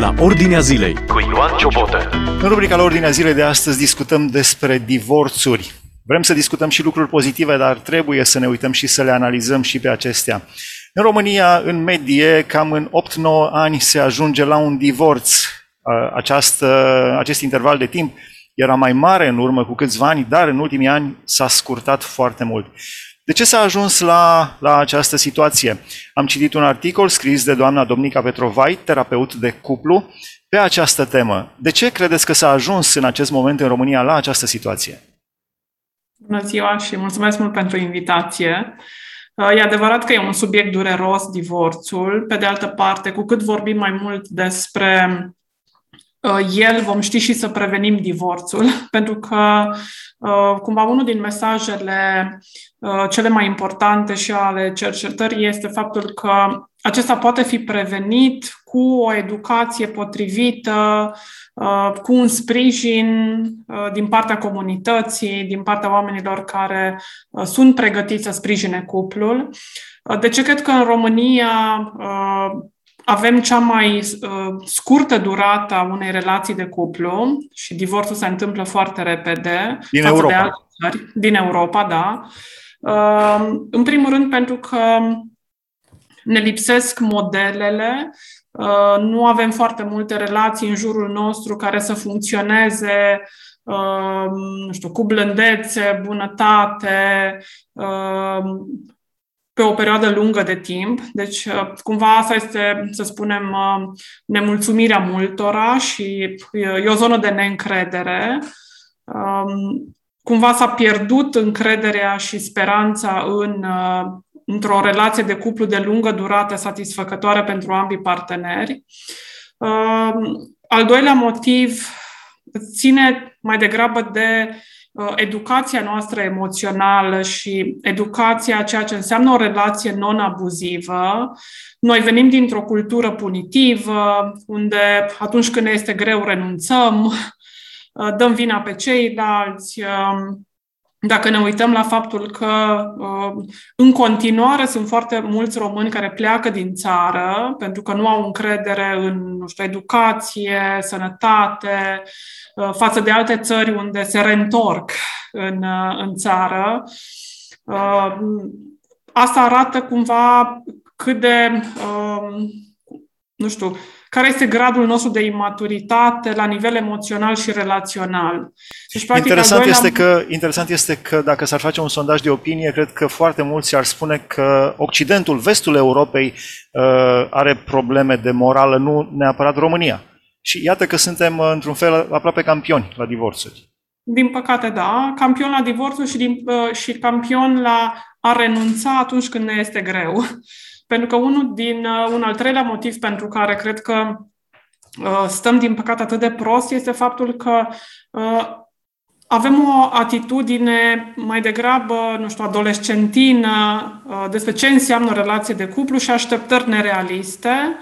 la Ordinea Zilei cu Ioan Ciobotă. În rubrica la Ordinea Zilei de astăzi discutăm despre divorțuri. Vrem să discutăm și lucruri pozitive, dar trebuie să ne uităm și să le analizăm și pe acestea. În România, în medie, cam în 8-9 ani se ajunge la un divorț. Această, acest interval de timp era mai mare în urmă cu câțiva ani, dar în ultimii ani s-a scurtat foarte mult. De ce s-a ajuns la, la această situație? Am citit un articol scris de doamna Domnica Petrovai, terapeut de cuplu, pe această temă. De ce credeți că s-a ajuns în acest moment în România la această situație? Bună ziua și mulțumesc mult pentru invitație. E adevărat că e un subiect dureros, divorțul. Pe de altă parte, cu cât vorbim mai mult despre uh, el, vom ști și să prevenim divorțul, pentru că Uh, cumva unul din mesajele uh, cele mai importante și ale cercetării este faptul că acesta poate fi prevenit cu o educație potrivită, uh, cu un sprijin din partea comunității, din partea oamenilor care sunt pregătiți să sprijine cuplul. De ce cred că în România avem cea mai uh, scurtă durată a unei relații de cuplu și divorțul se întâmplă foarte repede. Din Europa. De alte țări, din Europa, da. Uh, în primul rând pentru că ne lipsesc modelele, uh, nu avem foarte multe relații în jurul nostru care să funcționeze uh, nu știu, cu blândețe, bunătate, uh, pe o perioadă lungă de timp. Deci, uh, cumva asta este, să spunem, uh, nemulțumirea multora și uh, e o zonă de neîncredere. Um, cumva s-a pierdut încrederea și speranța în, într-o relație de cuplu de lungă durată satisfăcătoare pentru ambii parteneri. Um, al doilea motiv ține mai degrabă de Uh, educația noastră emoțională și educația ceea ce înseamnă o relație non-abuzivă. Noi venim dintr-o cultură punitivă, unde atunci când ne este greu renunțăm, uh, dăm vina pe ceilalți, um, dacă ne uităm la faptul că uh, în continuare sunt foarte mulți români care pleacă din țară pentru că nu au încredere în nu știu, educație, sănătate, uh, față de alte țări unde se reîntorc în, uh, în țară. Asta arată cumva cât de, nu știu, care este gradul nostru de imaturitate la nivel emoțional și relațional. Deci, practic, interesant, doilea... este că, interesant este că dacă s-ar face un sondaj de opinie, cred că foarte mulți ar spune că Occidentul, vestul Europei, uh, are probleme de morală, nu neapărat România. Și iată că suntem, uh, într-un fel, aproape campioni la divorțuri. Din păcate, da. Campion la divorțuri și, din, uh, și campion la a renunța atunci când ne este greu. Pentru că unul din, uh, un al treilea motiv pentru care cred că uh, stăm, din păcate, atât de prost este faptul că uh, avem o atitudine mai degrabă, nu știu, adolescentină despre ce înseamnă o relație de cuplu și așteptări nerealiste.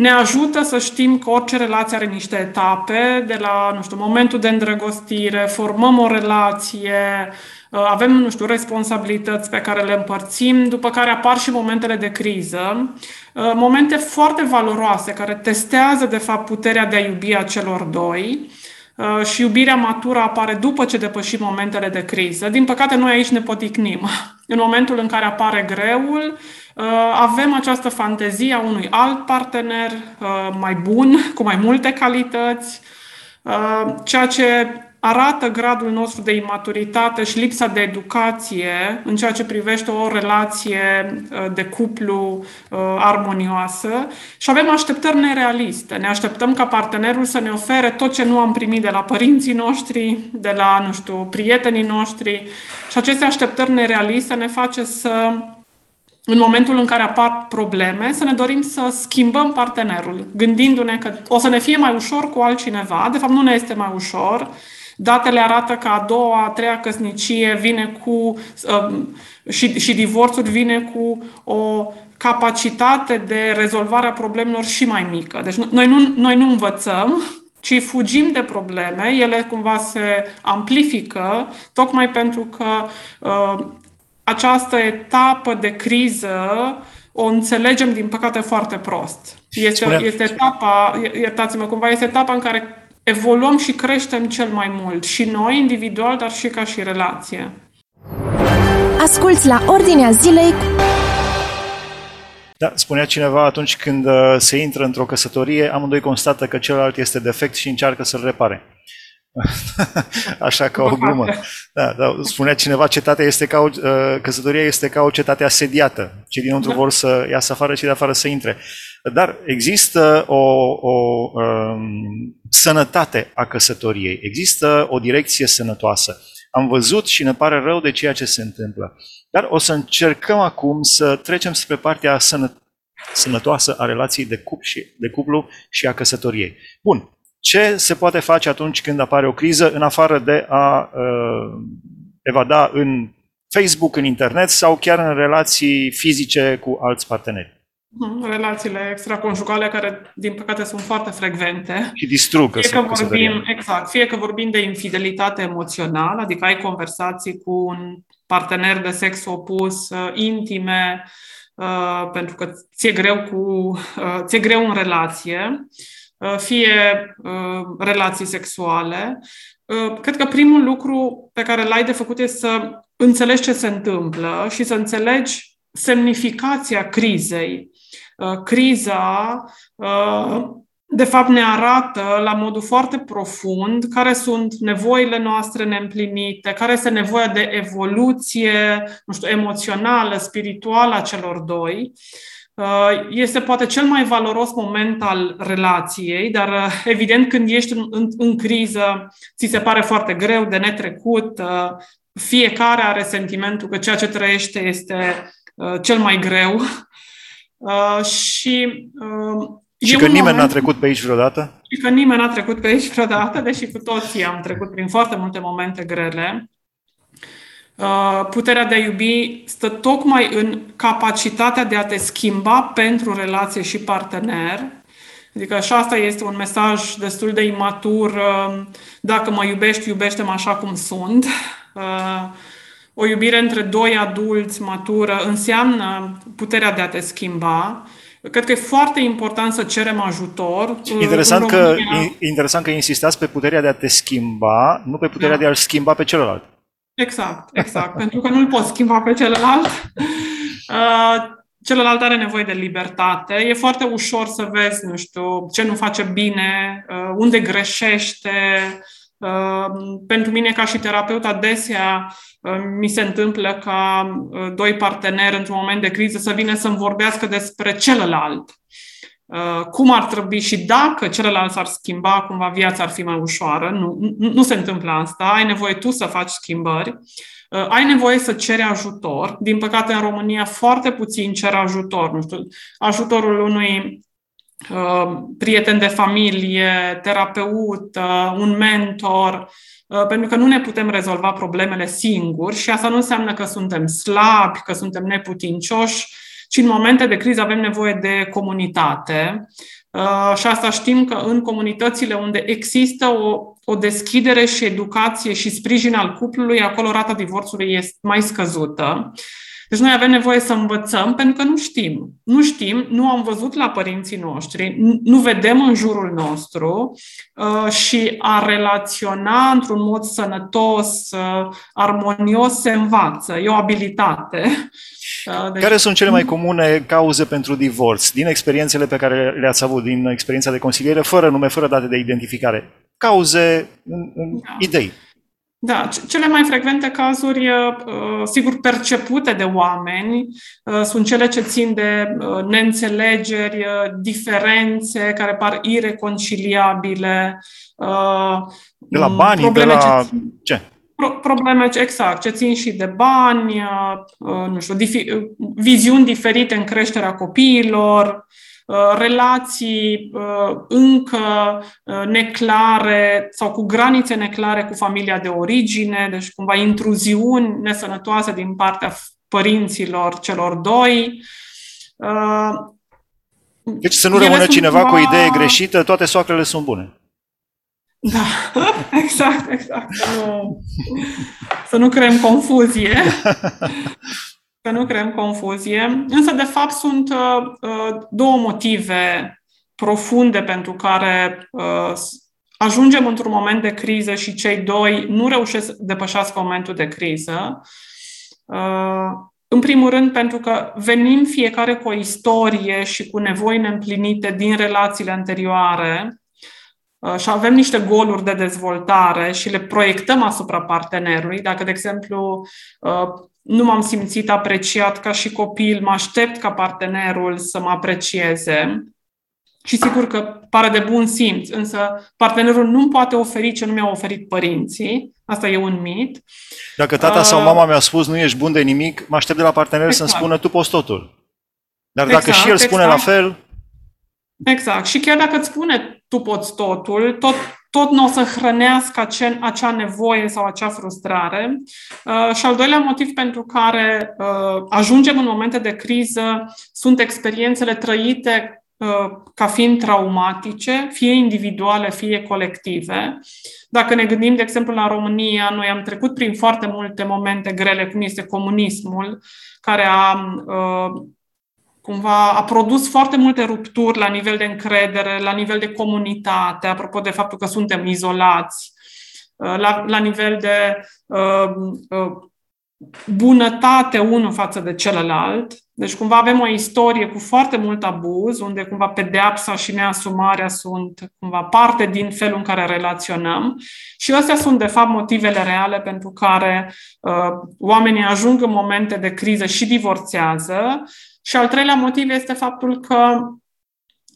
Ne ajută să știm că orice relație are niște etape, de la, nu știu, momentul de îndrăgostire, formăm o relație, Uh, avem, nu știu, responsabilități pe care le împărțim, după care apar și momentele de criză, uh, momente foarte valoroase care testează, de fapt, puterea de a iubi a celor doi. uh, și iubirea matură apare după ce depășim momentele de criză. Din păcate, noi aici ne poticnim. În momentul în care apare greul, avem această fantezie a unui alt partener mai bun, cu mai multe calități, ceea ce arată gradul nostru de imaturitate și lipsa de educație în ceea ce privește o relație uh, de cuplu uh, armonioasă și avem așteptări nerealiste. Ne așteptăm ca partenerul să ne ofere tot ce nu am primit de la părinții noștri, de la, nu știu, prietenii noștri și aceste așteptări nerealiste ne face să în momentul în care apar probleme, să ne dorim să schimbăm partenerul, gândindu-ne că o să ne fie mai ușor cu altcineva. De fapt, nu ne este mai ușor Datele arată că a doua, a treia căsnicie vine cu um, și, și divorțul vine cu o capacitate de rezolvare a problemelor și mai mică. Deci noi nu, noi nu învățăm, ci fugim de probleme, ele cumva se amplifică, tocmai pentru că uh, această etapă de criză o înțelegem, din păcate, foarte prost. Este, Spunea... este etapa, iertați-mă cumva, este etapa în care evoluăm și creștem cel mai mult. Și noi, individual, dar și ca și relație. Asculți la Ordinea Zilei da, spunea cineva atunci când uh, se intră într-o căsătorie, amândoi constată că celălalt este defect și încearcă să-l repare. Așa ca o glumă. Da, da, spunea cineva, cetatea este ca o, uh, căsătoria este ca o cetate asediată. Cei dinăuntru da. vor să iasă afară, cei de afară să intre. Dar există o, o um, sănătate a căsătoriei, există o direcție sănătoasă. Am văzut și ne pare rău de ceea ce se întâmplă. Dar o să încercăm acum să trecem spre partea sănă, sănătoasă a relației de, cup și, de cuplu și a căsătoriei. Bun. Ce se poate face atunci când apare o criză, în afară de a uh, evada în Facebook, în internet sau chiar în relații fizice cu alți parteneri? Relațiile extraconjugale care, din păcate, sunt foarte frecvente. Și distrug fie că vorbim, Exact. Fie că vorbim de infidelitate emoțională, adică ai conversații cu un partener de sex opus, uh, intime, uh, pentru că ți-e greu, cu, uh, ți-e greu în relație, fie relații sexuale. Cred că primul lucru pe care l-ai de făcut este să înțelegi ce se întâmplă și să înțelegi semnificația crizei. Criza de fapt ne arată la modul foarte profund care sunt nevoile noastre neîmplinite, care este nevoia de evoluție, nu știu, emoțională, spirituală a celor doi. Uh, este poate cel mai valoros moment al relației, dar uh, evident când ești în, în, în criză, ți se pare foarte greu de netrecut, uh, fiecare are sentimentul că ceea ce trăiește este cel mai greu. Și și că nimeni n-a trecut pe aici vreodată? Și că nimeni n-a trecut pe aici vreodată, deși cu toții am trecut prin foarte multe momente grele. Uh, puterea de a iubi stă tocmai în capacitatea de a te schimba pentru relație și partener. Adică și asta este un mesaj destul de imatur. Uh, dacă mă iubești, iubește-mă așa cum sunt. Uh, o iubire între doi adulți matură înseamnă puterea de a te schimba Cred că e foarte important să cerem ajutor. Uh, interesant, că, interesant că insistați pe puterea de a te schimba, nu pe puterea da. de a-l schimba pe celălalt. Exact, exact. pentru că nu-l poți schimba pe celălalt. Uh, celălalt are nevoie de libertate. E foarte ușor să vezi, nu știu, ce nu face bine, uh, unde greșește. Pentru mine, ca și terapeut, adesea mi se întâmplă ca uh, doi parteneri într-un moment de criză să vină să-mi vorbească despre celălalt. Uh, cum ar trebui și dacă celălalt s-ar schimba, cumva viața ar fi mai ușoară. Nu, nu se întâmplă asta. Ai nevoie tu să faci schimbări. Uh, ai nevoie să ceri ajutor. Din păcate, în România foarte puțin cer ajutor. Nu știu, ajutorul unui prieten de familie, terapeut, un mentor, Uh, pentru că nu ne putem rezolva problemele singuri și asta nu înseamnă că suntem slabi, că suntem neputincioși, ci în momente de criză avem nevoie de comunitate. Uh, și asta știm că în comunitățile unde există o, o deschidere și educație și sprijin al cuplului, acolo rata divorțului este mai scăzută. Deci noi avem nevoie să învățăm pentru că nu știm. Nu știm, nu am văzut la părinții noștri, nu vedem în jurul nostru uh, și a relaționa într-un mod sănătos, uh, armonios, se învață. E o abilitate. Uh, deci... Care sunt cele mai comune cauze pentru divorț, din experiențele pe care le-ați avut, din experiența de consiliere, fără nume, fără date de identificare? Cauze, în, în da. idei. Da, cele mai frecvente cazuri, uh, sigur, percepute de oameni, uh, sunt cele ce țin de uh, neînțelegeri, diferențe care par ireconciliabile. De la bani, probleme de la ce? ce? Probleme, exact, ce țin și de bani, nu știu, viziuni diferite în creșterea copiilor, Uh, relații uh, încă uh, neclare sau cu granițe neclare cu familia de origine, deci cumva intruziuni nesănătoase din partea părinților celor doi. Deci să nu rămână cineva cumva... cu o idee greșită, toate soacrele sunt bune. Da, exact, exact. Să nu, să nu creăm confuzie. Să nu creăm confuzie. Însă, de fapt, sunt uh, două motive profunde pentru care uh, ajungem într-un moment de criză și cei doi nu reușesc să depășească momentul de criză. Uh, în primul rând, pentru că venim fiecare cu o istorie și cu nevoi neîmplinite din relațiile anterioare uh, și avem niște goluri de dezvoltare și le proiectăm asupra partenerului. Dacă, de exemplu, uh, nu m-am simțit apreciat ca și copil, mă aștept ca partenerul să mă aprecieze. Și sigur că pare de bun simț, însă partenerul nu poate oferi ce nu mi-au oferit părinții. Asta e un mit. Dacă tata sau uh, mama mi-a spus nu ești bun de nimic, mă aștept de la partener exact. să-mi spună tu poți totul. Dar dacă exact, și el spune exact. la fel... Exact. Și chiar dacă îți spune tu poți totul, tot, tot nu o să hrănească acea, acea nevoie sau acea frustrare. Uh, și al doilea motiv pentru care uh, ajungem în momente de criză sunt experiențele trăite Uh, ca fiind traumatice, fie individuale, fie colective. Dacă ne gândim, de exemplu, la România, noi am trecut prin foarte multe momente grele, cum este comunismul, care a uh, cumva a produs foarte multe rupturi la nivel de încredere, la nivel de comunitate, apropo de faptul că suntem izolați, uh, la, la nivel de uh, uh, bunătate unul față de celălalt. Deci cumva avem o istorie cu foarte mult abuz, unde cumva pedeapsa și neasumarea sunt cumva parte din felul în care relaționăm și astea sunt de fapt motivele reale pentru care uh, oamenii ajung în momente de criză și divorțează. Și al treilea motiv este faptul că,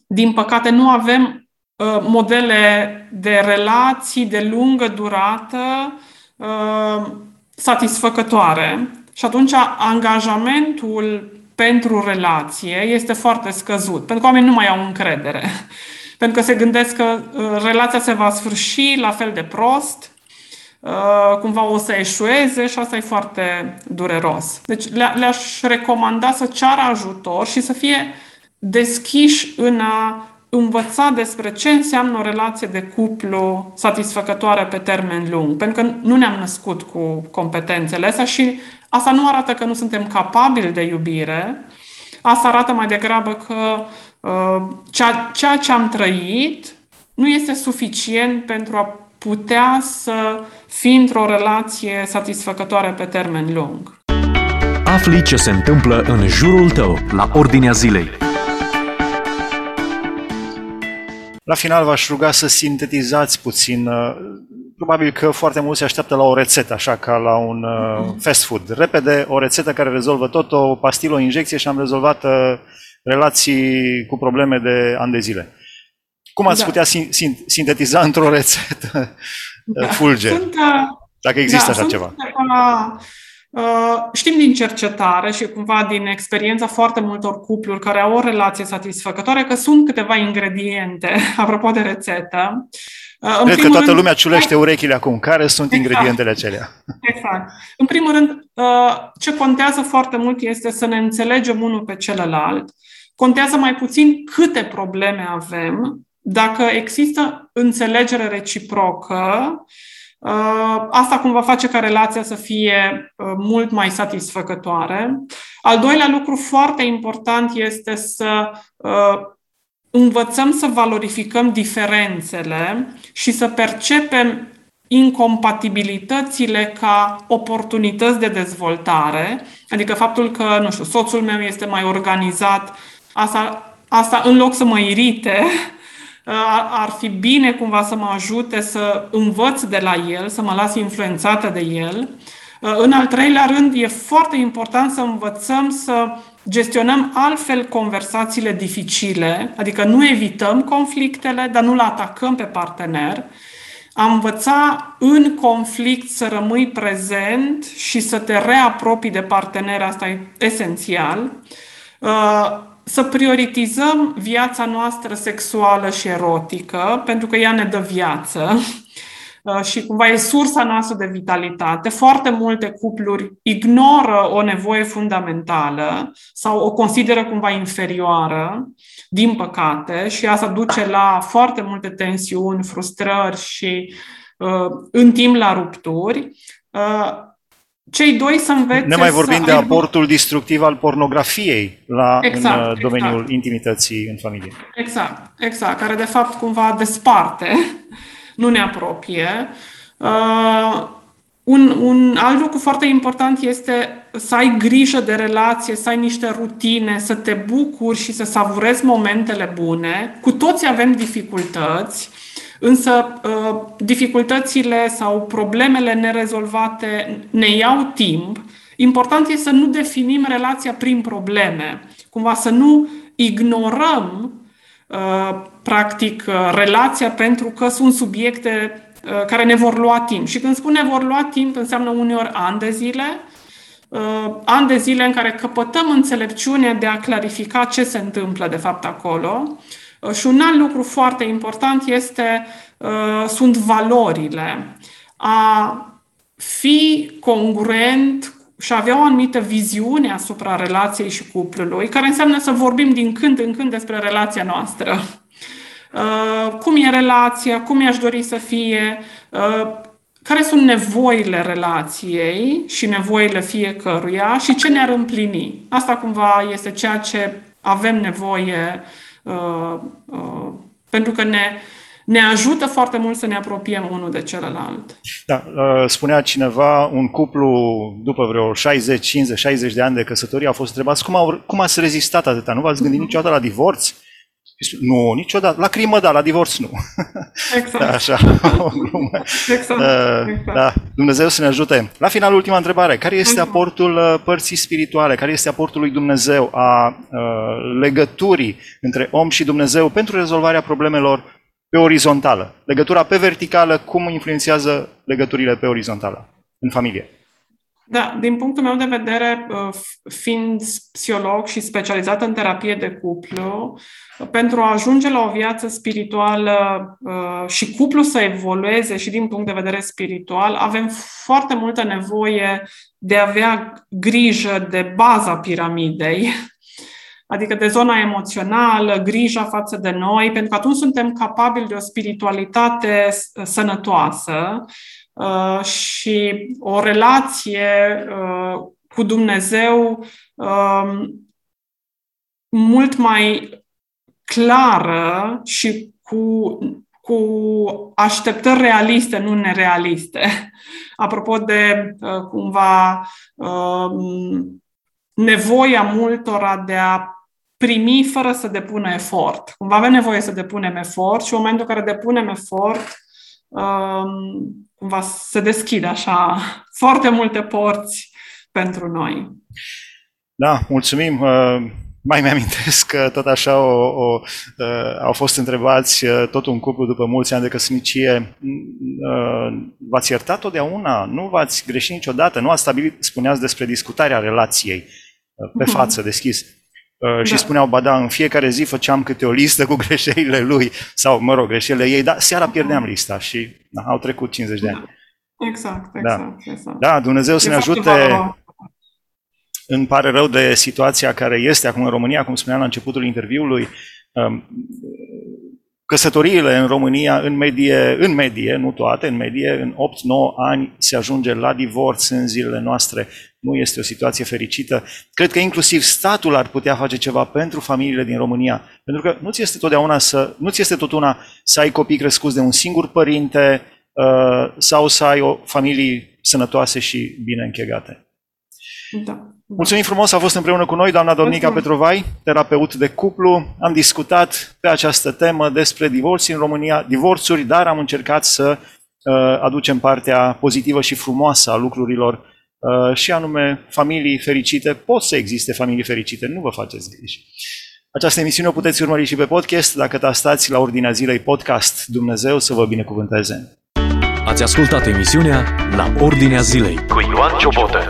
din păcate, nu avem uh, modele de relații de lungă durată uh, satisfăcătoare și atunci angajamentul pentru relație este foarte scăzut, pentru că oamenii nu mai au încredere. pentru că se gândesc că uh, relația se va sfârși la fel de prost, uh, cumva o să eșueze și asta e foarte dureros. Deci le-aș recomanda să ceară ajutor și să fie deschiși în a învăța despre ce înseamnă o relație de cuplu satisfăcătoare pe termen lung. Pentru că nu ne-am născut cu competențele astea și asta nu arată că nu suntem capabili de iubire, asta arată mai degrabă că uh, ceea, ceea ce am trăit nu este suficient pentru a putea să fi într-o relație satisfăcătoare pe termen lung. Afli ce se întâmplă în jurul tău, la ordinea zilei. La final v-aș ruga să sintetizați puțin. Uh, probabil că foarte mulți se așteaptă la o rețetă, așa ca la un uh, fast food. Repede, o rețetă care rezolvă tot, o pastilă, o injecție și am rezolvat uh, relații cu probleme de ani de zile. Cum ați da. putea sintetiza într-o rețetă da. fulger? Sunt, dacă există da, așa sunt, ceva. Uh, știm din cercetare și cumva din experiența foarte multor cupluri care au o relație satisfăcătoare că sunt câteva ingrediente, apropo de rețetă. Uh, în Cred că toată rând, lumea ciulește urechile acum. Care sunt exact, ingredientele acelea? Exact. În primul rând, uh, ce contează foarte mult este să ne înțelegem unul pe celălalt. Contează mai puțin câte probleme avem, dacă există înțelegere reciprocă, Uh, asta cumva face ca relația să fie uh, mult mai satisfăcătoare. Al doilea lucru foarte important este să uh, învățăm să valorificăm diferențele și să percepem incompatibilitățile ca oportunități de dezvoltare, adică faptul că, nu știu, soțul meu este mai organizat, asta, asta în loc să mă irite, ar fi bine cumva să mă ajute să învăț de la el, să mă las influențată de el. În al treilea rând, e foarte important să învățăm să gestionăm altfel conversațiile dificile, adică nu evităm conflictele, dar nu le atacăm pe partener. A învăța în conflict să rămâi prezent și să te reapropii de partener, asta e esențial să prioritizăm viața noastră sexuală și erotică, pentru că ea ne dă viață uh, și cumva e sursa noastră de vitalitate. Foarte multe cupluri ignoră o nevoie fundamentală sau o consideră cumva inferioară, din păcate, și asta duce la foarte multe tensiuni, frustrări și uh, în timp la rupturi. Uh, cei doi să învețe Ne mai vorbim să de aibă... aportul destructiv al pornografiei la, Exact, în uh, domeniul exact. intimității în familie. Exact, exact, care de fapt cumva desparte, nu ne apropie. Uh, un, un alt lucru foarte important este să ai grijă de relație, să ai niște rutine, să te bucuri și să savurezi momentele bune. Cu toți avem dificultăți, însă uh, dificultățile sau problemele nerezolvate ne iau timp. Important este să nu definim relația prin probleme, cumva să nu ignorăm uh, practic uh, relația pentru că sunt subiecte uh, care ne vor lua timp. Și când spun ne vor lua timp, înseamnă uneori ani de zile, uh, ani de zile în care căpătăm înțelepciunea de a clarifica ce se întâmplă de fapt acolo. Uh, și un alt lucru foarte important este, uh, sunt valorile. A fi congruent și avea o anumită viziune asupra relației și cuplului, care înseamnă să vorbim din când în când despre relația noastră. Uh, cum e relația, cum i-aș dori să fie, uh, care sunt nevoile relației și nevoile fiecăruia și ce ne-ar împlini. Asta cumva este ceea ce avem nevoie uh, uh, pentru că ne, ne ajută foarte mult să ne apropiem unul de celălalt. Da, uh, spunea cineva, un cuplu după vreo 60, 50, 60 de ani de căsătorie au fost întrebați cum, au, cum ați rezistat atâta, nu v-ați gândit niciodată la divorț? Nu, niciodată. La crimă, da, la divorț nu. Exact. Da, așa, o glumă. Exact. Uh, exact. Da, Dumnezeu să ne ajute. La final, ultima întrebare. Care este aportul uh, părții spirituale? Care este aportul lui Dumnezeu a uh, legăturii între om și Dumnezeu pentru rezolvarea problemelor pe orizontală? Legătura pe verticală, cum influențează legăturile pe orizontală în familie? Da, din punctul meu de vedere, uh, fiind psiholog și specializat în terapie de cuplu, pentru a ajunge la o viață spirituală uh, și cuplu să evolueze și din punct de vedere spiritual, avem foarte multă nevoie de a avea grijă de baza piramidei, adică de zona emoțională, grija față de noi, pentru că atunci suntem capabili de o spiritualitate sănătoasă uh, și o relație uh, cu Dumnezeu uh, mult mai clară și cu, cu așteptări realiste, nu nerealiste. Apropo de uh, cumva uh, nevoia multora de a primi fără să depună efort. Cumva avem nevoie să depunem efort și în momentul în care depunem efort, um, cumva se deschid așa foarte multe porți pentru noi. Da, mulțumim. Mai mi-amintesc că tot așa o, o, au fost întrebați tot un cuplu după mulți ani de căsnicie. V-ați iertat totdeauna? Nu v-ați greșit niciodată? Nu ați stabilit, spuneați despre discutarea relației pe față, deschis. Și da. spuneau, ba da, în fiecare zi făceam câte o listă cu greșelile lui, sau, mă rog, greșelile ei, dar seara pierdeam lista și da, au trecut 50 de ani. Exact, exact. Da, exact. da Dumnezeu să ne ajute. Îmi pare rău de situația care este acum în România, cum spuneam la începutul interviului. Căsătoriile în România, în medie, în medie, nu toate, în medie, în 8-9 ani se ajunge la divorț în zilele noastre. Nu este o situație fericită. Cred că inclusiv statul ar putea face ceva pentru familiile din România. Pentru că nu ți este totdeauna să, nu ți este tot una să ai copii crescuți de un singur părinte uh, sau să ai o familie sănătoase și bine închegate. Da. Mulțumim frumos, a fost împreună cu noi doamna Dominica Petrovai, terapeut de cuplu. Am discutat pe această temă despre divorțuri în România, divorțuri, dar am încercat să uh, aducem partea pozitivă și frumoasă a lucrurilor uh, și anume familii fericite. Pot să existe familii fericite, nu vă faceți griji. Această emisiune o puteți urmări și pe podcast dacă tastați la ordinea zilei podcast. Dumnezeu să vă binecuvânteze! Ați ascultat emisiunea La Ordinea Zilei cu Ioan Ciobotă.